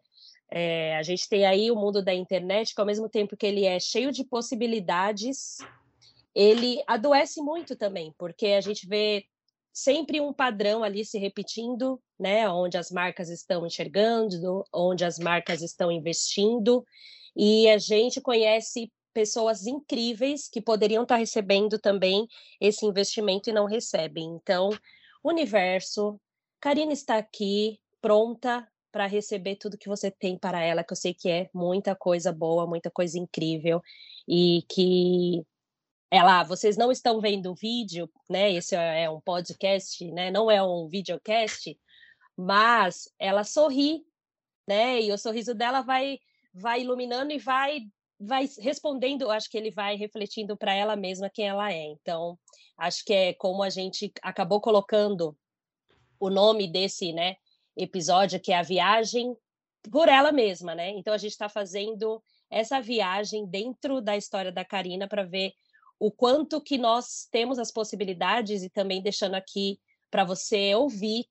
É, a gente tem aí o mundo da internet, que ao mesmo tempo que ele é cheio de possibilidades, ele adoece muito também, porque a gente vê sempre um padrão ali se repetindo, né? Onde as marcas estão enxergando, onde as marcas estão investindo, e a gente conhece pessoas incríveis que poderiam estar recebendo também esse investimento e não recebem. Então, universo, Karina está aqui pronta para receber tudo que você tem para ela, que eu sei que é muita coisa boa, muita coisa incrível e que ela, vocês não estão vendo o vídeo, né? Esse é um podcast, né? Não é um videocast, mas ela sorri, né? E o sorriso dela vai vai iluminando e vai vai respondendo, acho que ele vai refletindo para ela mesma quem ela é. Então, acho que é como a gente acabou colocando o nome desse, né, episódio que é a viagem por ela mesma, né? Então a gente está fazendo essa viagem dentro da história da Karina para ver o quanto que nós temos as possibilidades e também deixando aqui para você ouvir,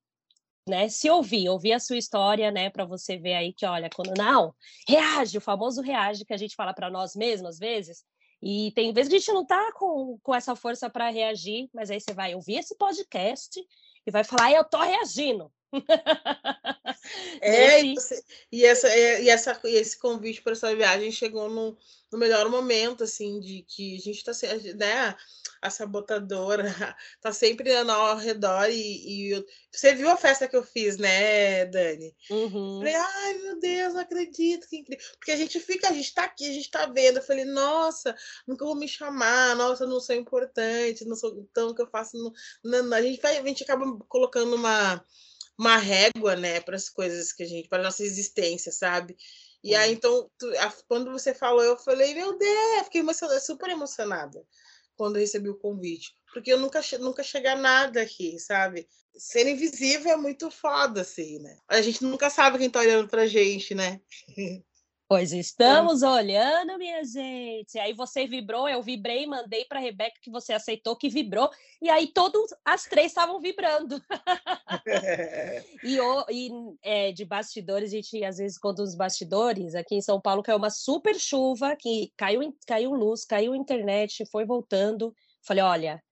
né? Se ouvir, ouvir a sua história, né? Para você ver aí que, olha, quando não, reage, o famoso reage que a gente fala para nós mesmos às vezes. E tem vezes que a gente não tá com, com essa força para reagir, mas aí você vai ouvir esse podcast e vai falar, eu tô reagindo. É, e, você, e, essa, é, e, essa, esse convite para essa viagem chegou no, no melhor momento, assim, de que a gente está né, a sabotadora tá sempre ao redor e, e, você viu a festa que eu fiz, né, Dani? Uhum. Falei, ai meu Deus, não acredito, que incrível. Porque a gente fica, a gente tá aqui, a gente tá vendo. Eu falei, nossa, nunca vou me chamar, nossa, não sou importante, não sou tão que eu faço. Não, não, a gente vai, a gente acaba colocando uma uma régua, né, para as coisas que a gente, para nossa existência, sabe? E aí, então, tu, a, quando você falou, eu falei, meu Deus, fiquei emocionada, super emocionada quando recebi o convite, porque eu nunca, nunca chega nada aqui, sabe? Ser invisível é muito foda, assim, né? A gente nunca sabe quem tá olhando pra gente, né? Pois estamos olhando, minha gente. Aí você vibrou, eu vibrei, mandei para Rebeca que você aceitou que vibrou, e aí todas as três estavam vibrando. e, o, e é, de bastidores, a gente às vezes conta os bastidores. Aqui em São Paulo caiu uma super chuva, que caiu, caiu luz, caiu internet, foi voltando. Falei, olha,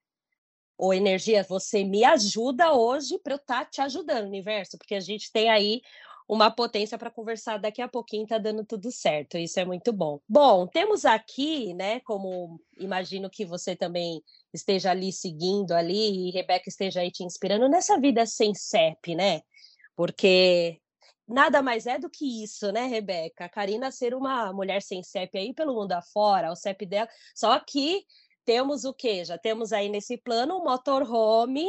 ô energia, você me ajuda hoje para eu estar tá te ajudando, universo, porque a gente tem aí uma potência para conversar daqui a pouquinho, tá dando tudo certo. Isso é muito bom. Bom, temos aqui, né, como imagino que você também esteja ali seguindo ali e Rebeca esteja aí te inspirando nessa vida sem CEP, né? Porque nada mais é do que isso, né, Rebeca? A Karina ser uma mulher sem CEP aí pelo mundo afora, o CEP dela. Só que temos o quê? Já temos aí nesse plano um motorhome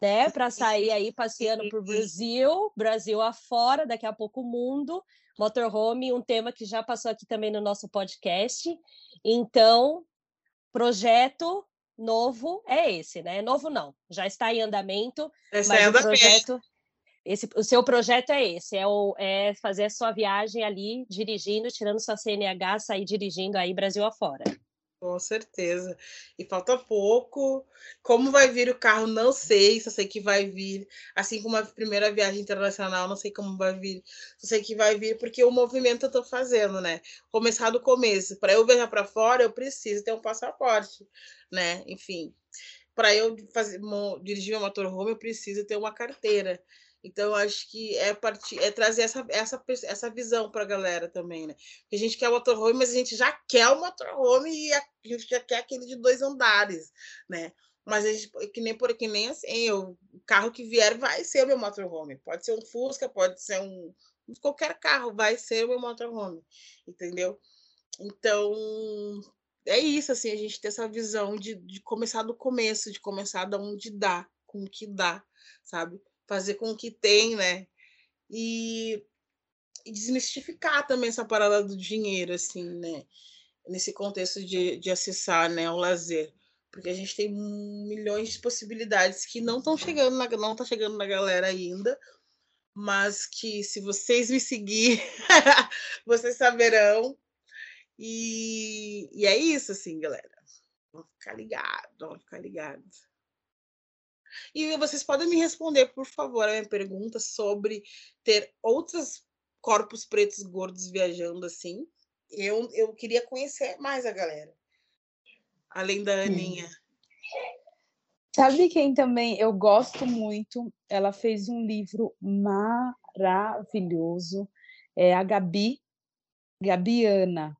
né? Para sair aí passeando por Brasil, Brasil afora, daqui a pouco o mundo. Motorhome, um tema que já passou aqui também no nosso podcast. Então, projeto novo é esse, né? Novo não, já está em andamento, Esse mas é o projeto esse, o seu projeto é esse, é, o, é fazer a sua viagem ali, dirigindo, tirando sua CNH, sair dirigindo aí Brasil afora. Com certeza. E falta pouco. Como vai vir o carro, não sei. Só sei que vai vir. Assim como a primeira viagem internacional, não sei como vai vir. Só sei que vai vir porque o movimento eu tô fazendo, né? Começar do começo. Para eu viajar para fora, eu preciso ter um passaporte, né? Enfim, para eu fazer, dirigir meu motorhome, eu preciso ter uma carteira. Então, acho que é, partir, é trazer essa, essa, essa visão para a galera também, né? Porque a gente quer o motorhome, mas a gente já quer o motorhome e a gente já quer aquele de dois andares, né? Mas a gente, que nem por que nem assim, o carro que vier vai ser o meu motorhome. Pode ser um Fusca, pode ser um qualquer carro, vai ser o meu motorhome, entendeu? Então, é isso, assim, a gente ter essa visão de, de começar do começo, de começar da onde dá, com o que dá, sabe? Fazer com o que tem, né? E, e desmistificar também essa parada do dinheiro, assim, né? Nesse contexto de, de acessar né, o lazer. Porque a gente tem milhões de possibilidades que não estão chegando na, não tá chegando na galera ainda, mas que se vocês me seguir, vocês saberão. E, e é isso, assim, galera. Vamos ficar ligados, vamos ficar ligados. E vocês podem me responder, por favor, a minha pergunta sobre ter outros corpos pretos gordos viajando assim. Eu, eu queria conhecer mais a galera. Além da Aninha. Sabe quem também eu gosto muito? Ela fez um livro maravilhoso. É a Gabi, Gabiana.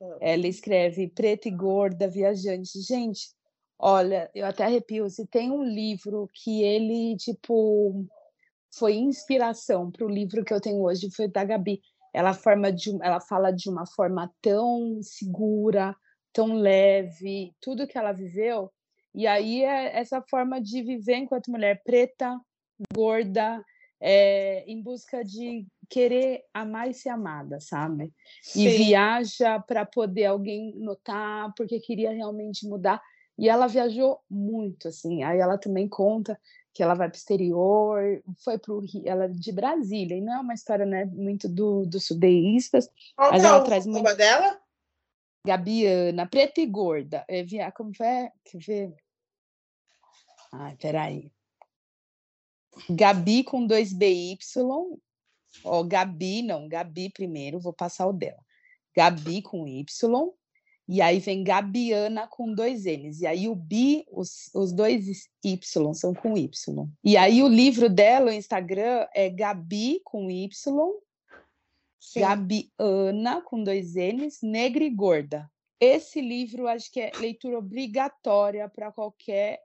Ah. Ela escreve Preta e Gorda, Viajante. Gente, olha, eu até arrepio. Se tem um livro que ele, tipo, foi inspiração para o livro que eu tenho hoje, foi da Gabi. Ela, forma de, ela fala de uma forma tão segura, tão leve, tudo que ela viveu. E aí é essa forma de viver enquanto mulher preta, gorda, é, em busca de querer amar e ser amada, sabe? E Sim. viaja para poder alguém notar, porque queria realmente mudar. E ela viajou muito, assim. Aí ela também conta que ela vai para o exterior, foi para o Rio, ela é de Brasília, e não é uma história né, muito do, dos sudeístas, Qual Mas é ela o traz muito- dela? Gabiana, preta e gorda. É, via- como é? Quer ver? Ai, peraí. Gabi com dois BY. Ó, Gabi, não, Gabi primeiro, vou passar o dela. Gabi com Y. E aí vem Gabiana com dois N's. E aí o bi, os, os dois Y são com Y. E aí o livro dela, o Instagram, é Gabi com Y, Sim. Gabiana, com dois N's, Negra e Gorda. Esse livro acho que é leitura obrigatória para qualquer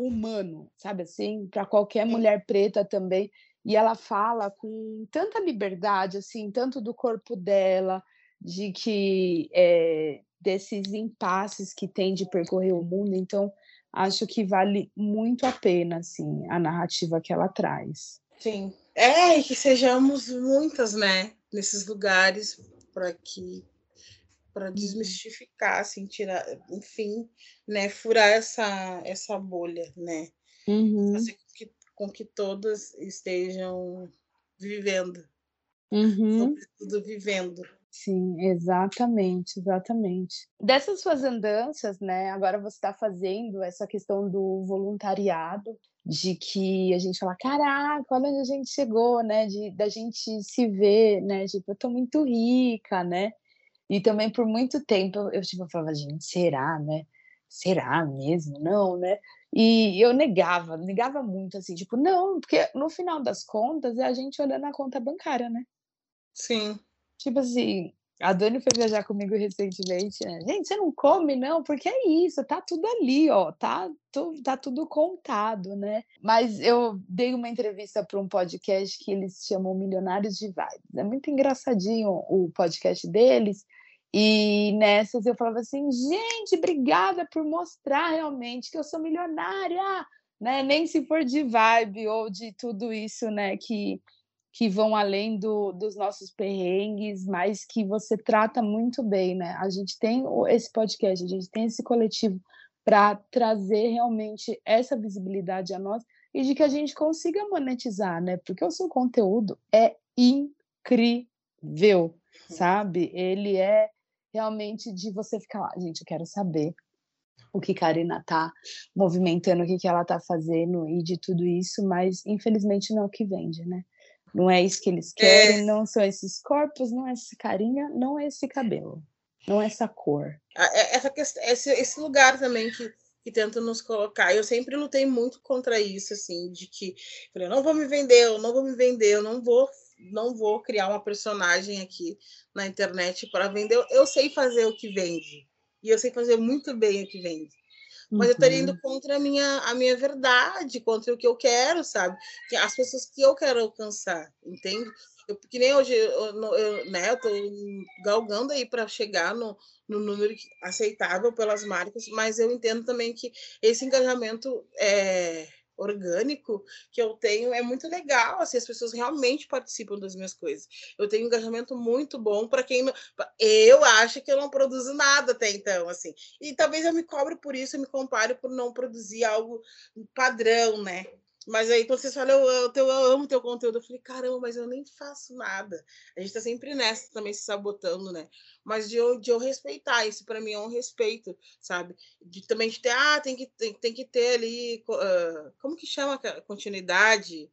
humano, sabe assim? Para qualquer mulher preta também. E ela fala com tanta liberdade, assim, tanto do corpo dela, de que eh, desses impasses que tem de percorrer o mundo. Então, acho que vale muito a pena, assim, a narrativa que ela traz. Sim. É, e que sejamos muitas, né? Nesses lugares, para que para desmistificar, assim, tirar, enfim, né, furar essa essa bolha, né? Uhum. Fazer com que, com que todas estejam vivendo, Uhum. sobretudo vivendo. Sim, exatamente, exatamente. Dessas suas andanças, né? Agora você está fazendo essa questão do voluntariado, de que a gente fala, caraca, olha onde a gente chegou, né? De da gente se ver, né? Tipo, eu tô muito rica, né? E também por muito tempo eu, tipo, eu falava, gente, será, né? Será mesmo? Não, né? E eu negava, negava muito, assim, tipo, não, porque no final das contas é a gente olhando a conta bancária, né? Sim. Tipo assim, a Dani foi viajar comigo recentemente, né? Gente, você não come, não, porque é isso, tá tudo ali, ó, tá, tu- tá tudo contado, né? Mas eu dei uma entrevista para um podcast que eles chamam Milionários de Vibes. É muito engraçadinho o podcast deles. E nessas eu falava assim, gente, obrigada por mostrar realmente que eu sou milionária, né? Nem se for de vibe ou de tudo isso, né? Que que vão além do, dos nossos perrengues, mas que você trata muito bem, né? A gente tem esse podcast, a gente tem esse coletivo para trazer realmente essa visibilidade a nós e de que a gente consiga monetizar, né? Porque o seu conteúdo é incrível, sabe? Ele é realmente de você ficar lá, gente, eu quero saber o que Karina tá movimentando, o que, que ela tá fazendo e de tudo isso, mas infelizmente não é o que vende, né? Não é isso que eles querem, não são esses corpos, não é essa carinha, não é esse cabelo, não é essa cor. É- Essa questão, esse, esse lugar também que, que tenta nos colocar. Eu sempre lutei muito contra isso, assim, de que eu não vou me vender, eu não vou me vender, eu não vou, não vou criar uma personagem aqui na internet para vender. Eu sei fazer o que vende. E eu sei fazer muito bem o que vende. Mas eu estaria Uhum. indo contra a minha, a minha verdade, contra o que eu quero, sabe? Que As pessoas que eu quero alcançar, entende? Eu, que nem hoje, eu, eu, né, eu tô galgando aí para chegar no, no número aceitável pelas marcas, mas eu entendo também que esse engajamento é, orgânico que eu tenho é muito legal, assim, as pessoas realmente participam das minhas coisas. Eu tenho um engajamento muito bom para quem não, eu acho que eu não produzo nada até então, assim. E talvez eu me cobre por isso, eu me compare por não produzir algo padrão, né? Mas aí, quando vocês falam, eu, eu, eu amo teu conteúdo, eu falei, caramba, mas eu nem faço nada. A gente tá sempre nessa também se sabotando, né? Mas de eu, de eu respeitar, isso para mim é um respeito, sabe? De também de ter, ah, tem que, tem, tem que ter ali, ah, como que chama continuidade?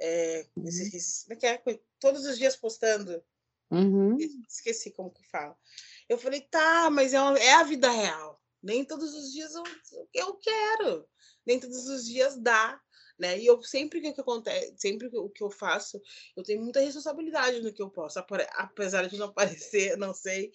É, esse- como é que é? Todos os dias postando. Uhum. Esqueci como que fala. Eu falei, tá, mas é, uma- é a vida real. Nem todos os dias eu, eu quero. Nem todos os dias dá. Né? E eu sempre que que acontece, sempre que o que eu faço, eu tenho muita responsabilidade no que eu posso, apesar de não parecer, não sei,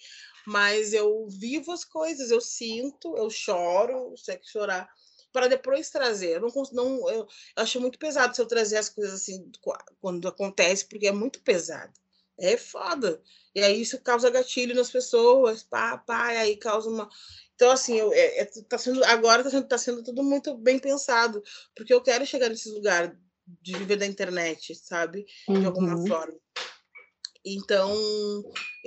mas eu vivo as coisas, eu sinto, eu choro, se é que chorar, para depois trazer. Eu não, não eu acho muito pesado se eu trazer as coisas assim qu- quando acontece, porque é muito pesado. É foda. E aí isso causa gatilho nas pessoas, pá, pá, e aí causa uma. Então, assim, eu, é, é- tá sendo, agora está sendo, tá sendo tudo muito bem pensado, porque eu quero chegar nesse lugar de viver da internet, sabe? De alguma Uhum. forma. Então,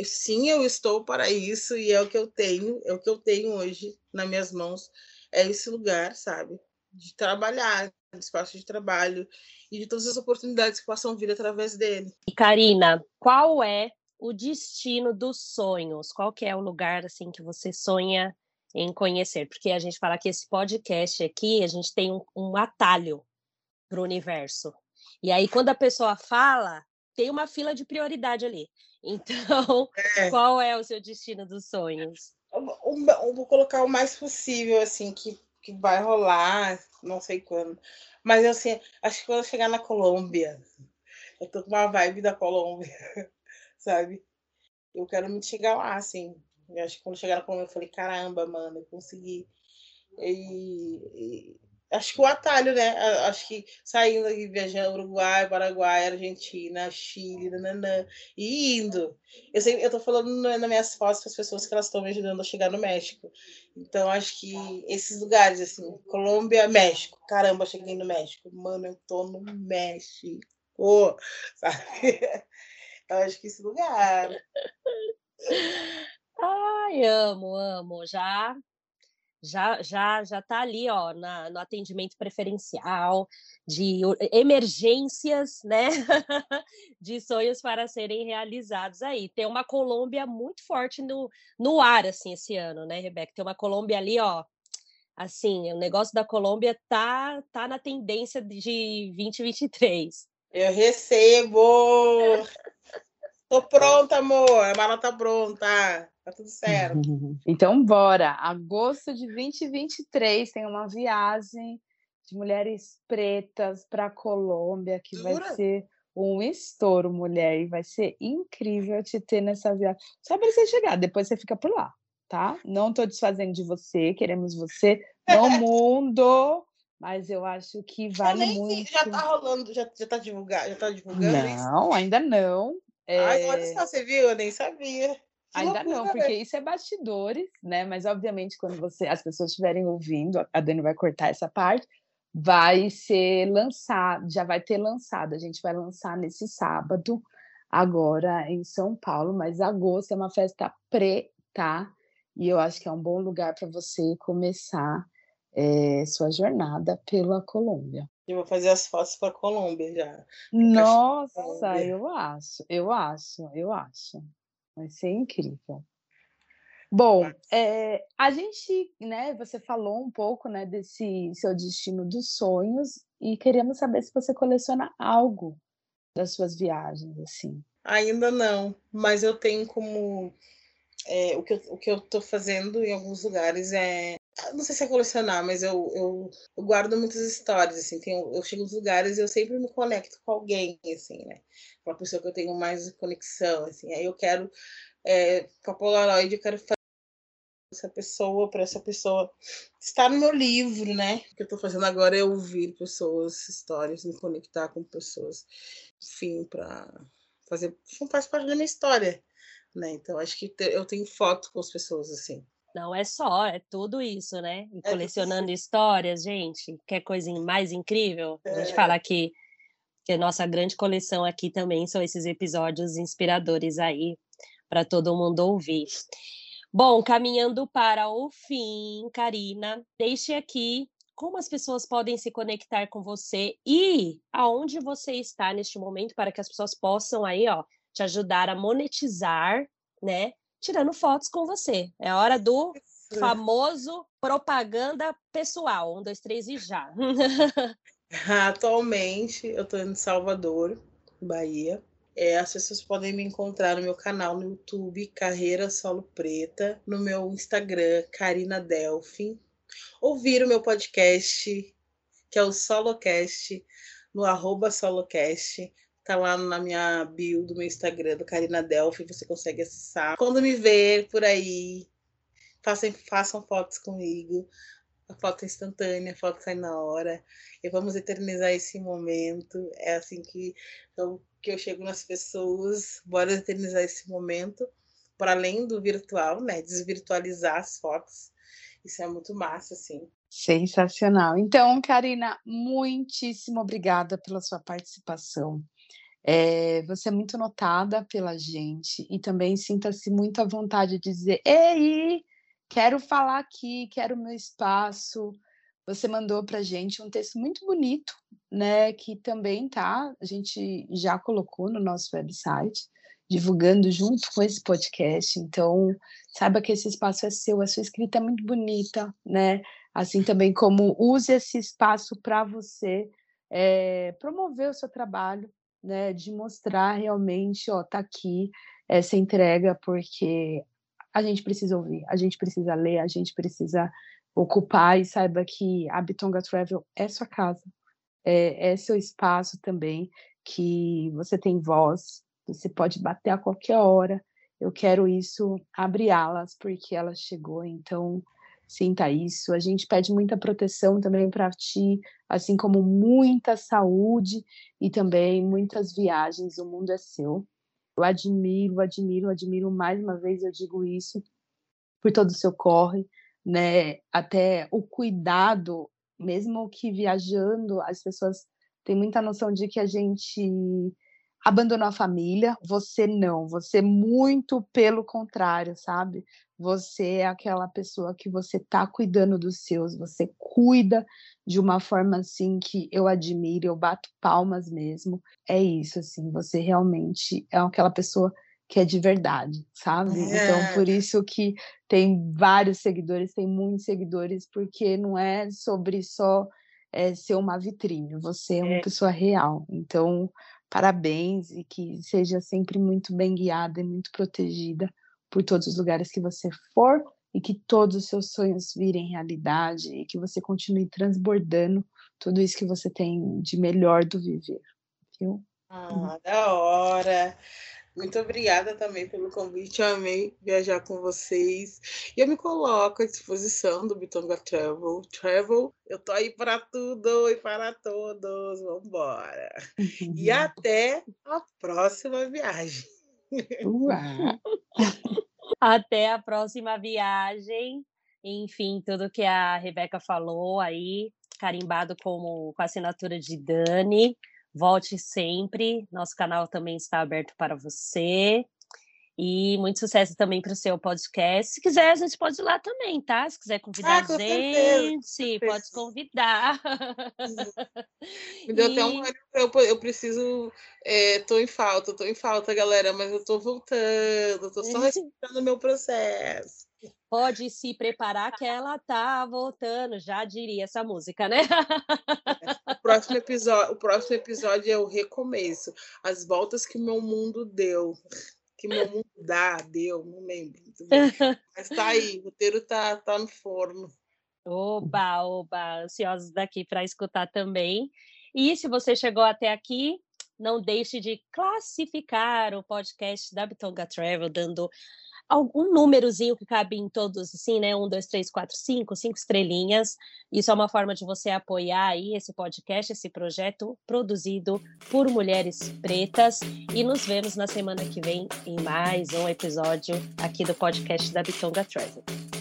sim, eu estou para isso e é o que eu tenho, é o que eu tenho hoje nas minhas mãos, é esse lugar, sabe? De trabalhar, de espaço de trabalho e de todas as oportunidades que possam vir através dele. E Karina, qual é o destino dos sonhos? Qual que é o lugar assim que você sonha em conhecer? Porque a gente fala que esse podcast aqui, a gente tem um, um atalho para o universo. E aí, quando a pessoa fala, tem uma fila de prioridade ali. Então, É. qual é o seu destino dos sonhos? Eu vou- colocar o mais possível, assim, que, que vai rolar, não sei quando. Mas eu assim, acho que quando eu chegar na Colômbia, eu tô com uma vibe da Colômbia, sabe? Eu quero muito chegar lá, assim. Eu acho que quando chegar na Colômbia, eu falei, caramba, mano, eu consegui. E, e acho que o atalho, né? Acho que saindo aqui, viajando Uruguai, Paraguai, Argentina, Chile, nananã, e indo. Eu, sei, eu tô falando na- nas minhas fotos para as pessoas que elas estão me ajudando a chegar no México. Então, acho que esses lugares, assim, Colômbia, México. Caramba, cheguei no México. Mano, eu tô no México. Sabe? Eu acho que esse lugar. Ai, amo, amo. Já já já já está ali ó na, no atendimento preferencial de emergências né de sonhos para serem realizados aí. Tem uma Colômbia muito forte no, no ar assim esse ano né Rebeca? Tem uma Colômbia ali ó assim o negócio da Colômbia tá tá na tendência de 2023 eu recebo! Tô pronta amor! A mala tá pronta Tá tudo certo. Então, bora. Agosto de 2023 tem uma viagem de mulheres pretas para a Colômbia que vai ser um estouro, mulher, e vai ser incrível te ter nessa viagem. Só para você chegar, depois você fica por lá, tá? Não estou desfazendo de você, queremos você no mundo, mas eu acho que vale muito. Já tá rolando, já, já tá divulgado, já tá divulgando Não, ainda não. É... Ai, olha só, você viu? Eu nem sabia. Ainda não, porque isso é bastidores, né? Mas obviamente quando você as pessoas estiverem ouvindo, a Dani vai cortar essa parte, vai ser lançado, já vai ter lançado. A gente vai lançar nesse sábado, agora em São Paulo, mas agosto é uma festa preta e eu acho que é um bom lugar para você começar é, sua jornada pela Colômbia. Eu vou fazer as fotos para a Colômbia já. Nossa, eu acho, eu acho, eu acho. Vai ser incrível. Bom, é, a gente, né, você falou um pouco, né, desse seu destino dos sonhos e queríamos saber se você coleciona algo das suas viagens, assim. Ainda não, mas eu tenho como é, o que eu, o que eu tô fazendo em alguns lugares é não sei se é colecionar, mas eu, eu, eu guardo muitas histórias, assim, tenho, eu chego nos lugares e eu sempre me conecto com alguém, assim, né? Uma pessoa que eu tenho mais conexão, assim, aí eu quero, é, com a Polaroid, eu quero fazer essa pessoa, para essa pessoa estar no meu livro, né? O que eu estou fazendo agora é ouvir pessoas, histórias, me conectar com pessoas, enfim, para fazer, faz parte da minha história, né? Então, acho que eu tenho foto com as pessoas, assim. Não é só, é tudo isso, né? E é colecionando histórias, gente, quer coisa mais incrível? A gente é. fala que, que a nossa grande coleção aqui também são esses episódios inspiradores aí para todo mundo ouvir. Bom, caminhando para o fim, Karina, deixe aqui como as pessoas podem se conectar com você e aonde você está neste momento para que as pessoas possam aí, ó, te ajudar a monetizar, né, tirando fotos com você. É hora do famoso propaganda pessoal. Um, dois, três e já. Atualmente, eu estou em Salvador, Bahia. É, as pessoas podem me encontrar no meu canal no YouTube, Carreira Solo Preta, no meu Instagram, Karina Delphin, ouvir o meu podcast, que é o Solocast, no arroba Solocast, Tá lá na minha bio do meu Instagram, do Karina Delphi, você consegue acessar. Quando me ver por aí, façam, façam fotos comigo. A foto é instantânea, a foto sai na hora. E vamos eternizar esse momento. É assim que eu, que eu chego nas pessoas. Bora eternizar esse momento. Para além do virtual, né? Desvirtualizar as fotos. Isso é muito massa, assim. Sensacional. Então, Karina, muitíssimo obrigada pela sua participação. É, você é muito notada pela gente e também sinta-se muito à vontade de dizer: Ei, quero falar aqui, quero meu espaço. Você mandou para a gente um texto muito bonito, né? Que também tá, a gente já colocou no nosso website, divulgando junto com esse podcast. Então, saiba que esse espaço é seu, a sua escrita é muito bonita, né? Assim também como use esse espaço para você é, promover o seu trabalho, né, de mostrar realmente, ó, tá aqui essa entrega, porque a gente precisa ouvir, a gente precisa ler, a gente precisa ocupar e saiba que a Bitonga Travel é sua casa, é, é seu espaço também, que você tem voz, você pode bater a qualquer hora. Eu quero isso, abre alas, porque ela chegou, então sinta isso. A gente pede muita proteção também para ti, assim como muita saúde e também muitas viagens. O mundo é seu. Eu admiro, admiro, admiro mais uma vez, eu digo isso, por todo o seu corre, né? Até o cuidado, mesmo que viajando, as pessoas têm muita noção de que a gente abandonou a família, você não, você muito pelo contrário, sabe? Você é aquela pessoa que você tá cuidando dos seus, você cuida de uma forma assim que eu admiro, eu bato palmas mesmo. É isso assim, você realmente é aquela pessoa que é de verdade, sabe? É. Então, por isso que tem vários seguidores, tem muitos seguidores, porque não é sobre só é, ser uma vitrine, você é uma É. pessoa real. Então, parabéns e que seja sempre muito bem guiada e muito protegida por todos os lugares que você for e que todos os seus sonhos virem realidade e que você continue transbordando tudo isso que você tem de melhor do viver, viu? Ah, da hora. Muito obrigada também pelo convite. Eu amei viajar com vocês. E eu me coloco à disposição do Bitonga Travel. Travel, eu tô aí para tudo e para todos. Vambora. E até a próxima viagem. Uau. Até a próxima viagem. Enfim, tudo que a Rebeca falou aí, carimbado como, com a assinatura de Dani. Volte sempre. Nosso canal também está aberto para você. E muito sucesso também para o seu podcast. Se quiser, a gente pode ir lá também, tá? Se quiser convidar Ah, a certeza, gente, pode certeza. convidar. Me deu até um E- eu, eu preciso. É, tô em falta, tô em falta, galera, mas eu tô voltando, tô só respeitando o meu processo. Pode se preparar que ela tá voltando, já diria essa música, né? O próximo episódio, o próximo episódio é o recomeço. As voltas que o meu mundo deu. Que meu mundo dá, deu, não lembro. Mas tá aí, o roteiro tá, tá no forno. Oba, oba, ansiosos daqui para escutar também. E se você chegou até aqui, não deixe de classificar o podcast da Bitonga Travel, dando algum númerozinho que cabe em todos, assim, né? Um, dois, três, quatro, cinco, cinco estrelinhas. Isso é uma forma de você apoiar aí esse podcast, esse projeto produzido por mulheres pretas. E nos vemos na semana que vem em mais um episódio aqui do podcast da Bitonga Travel.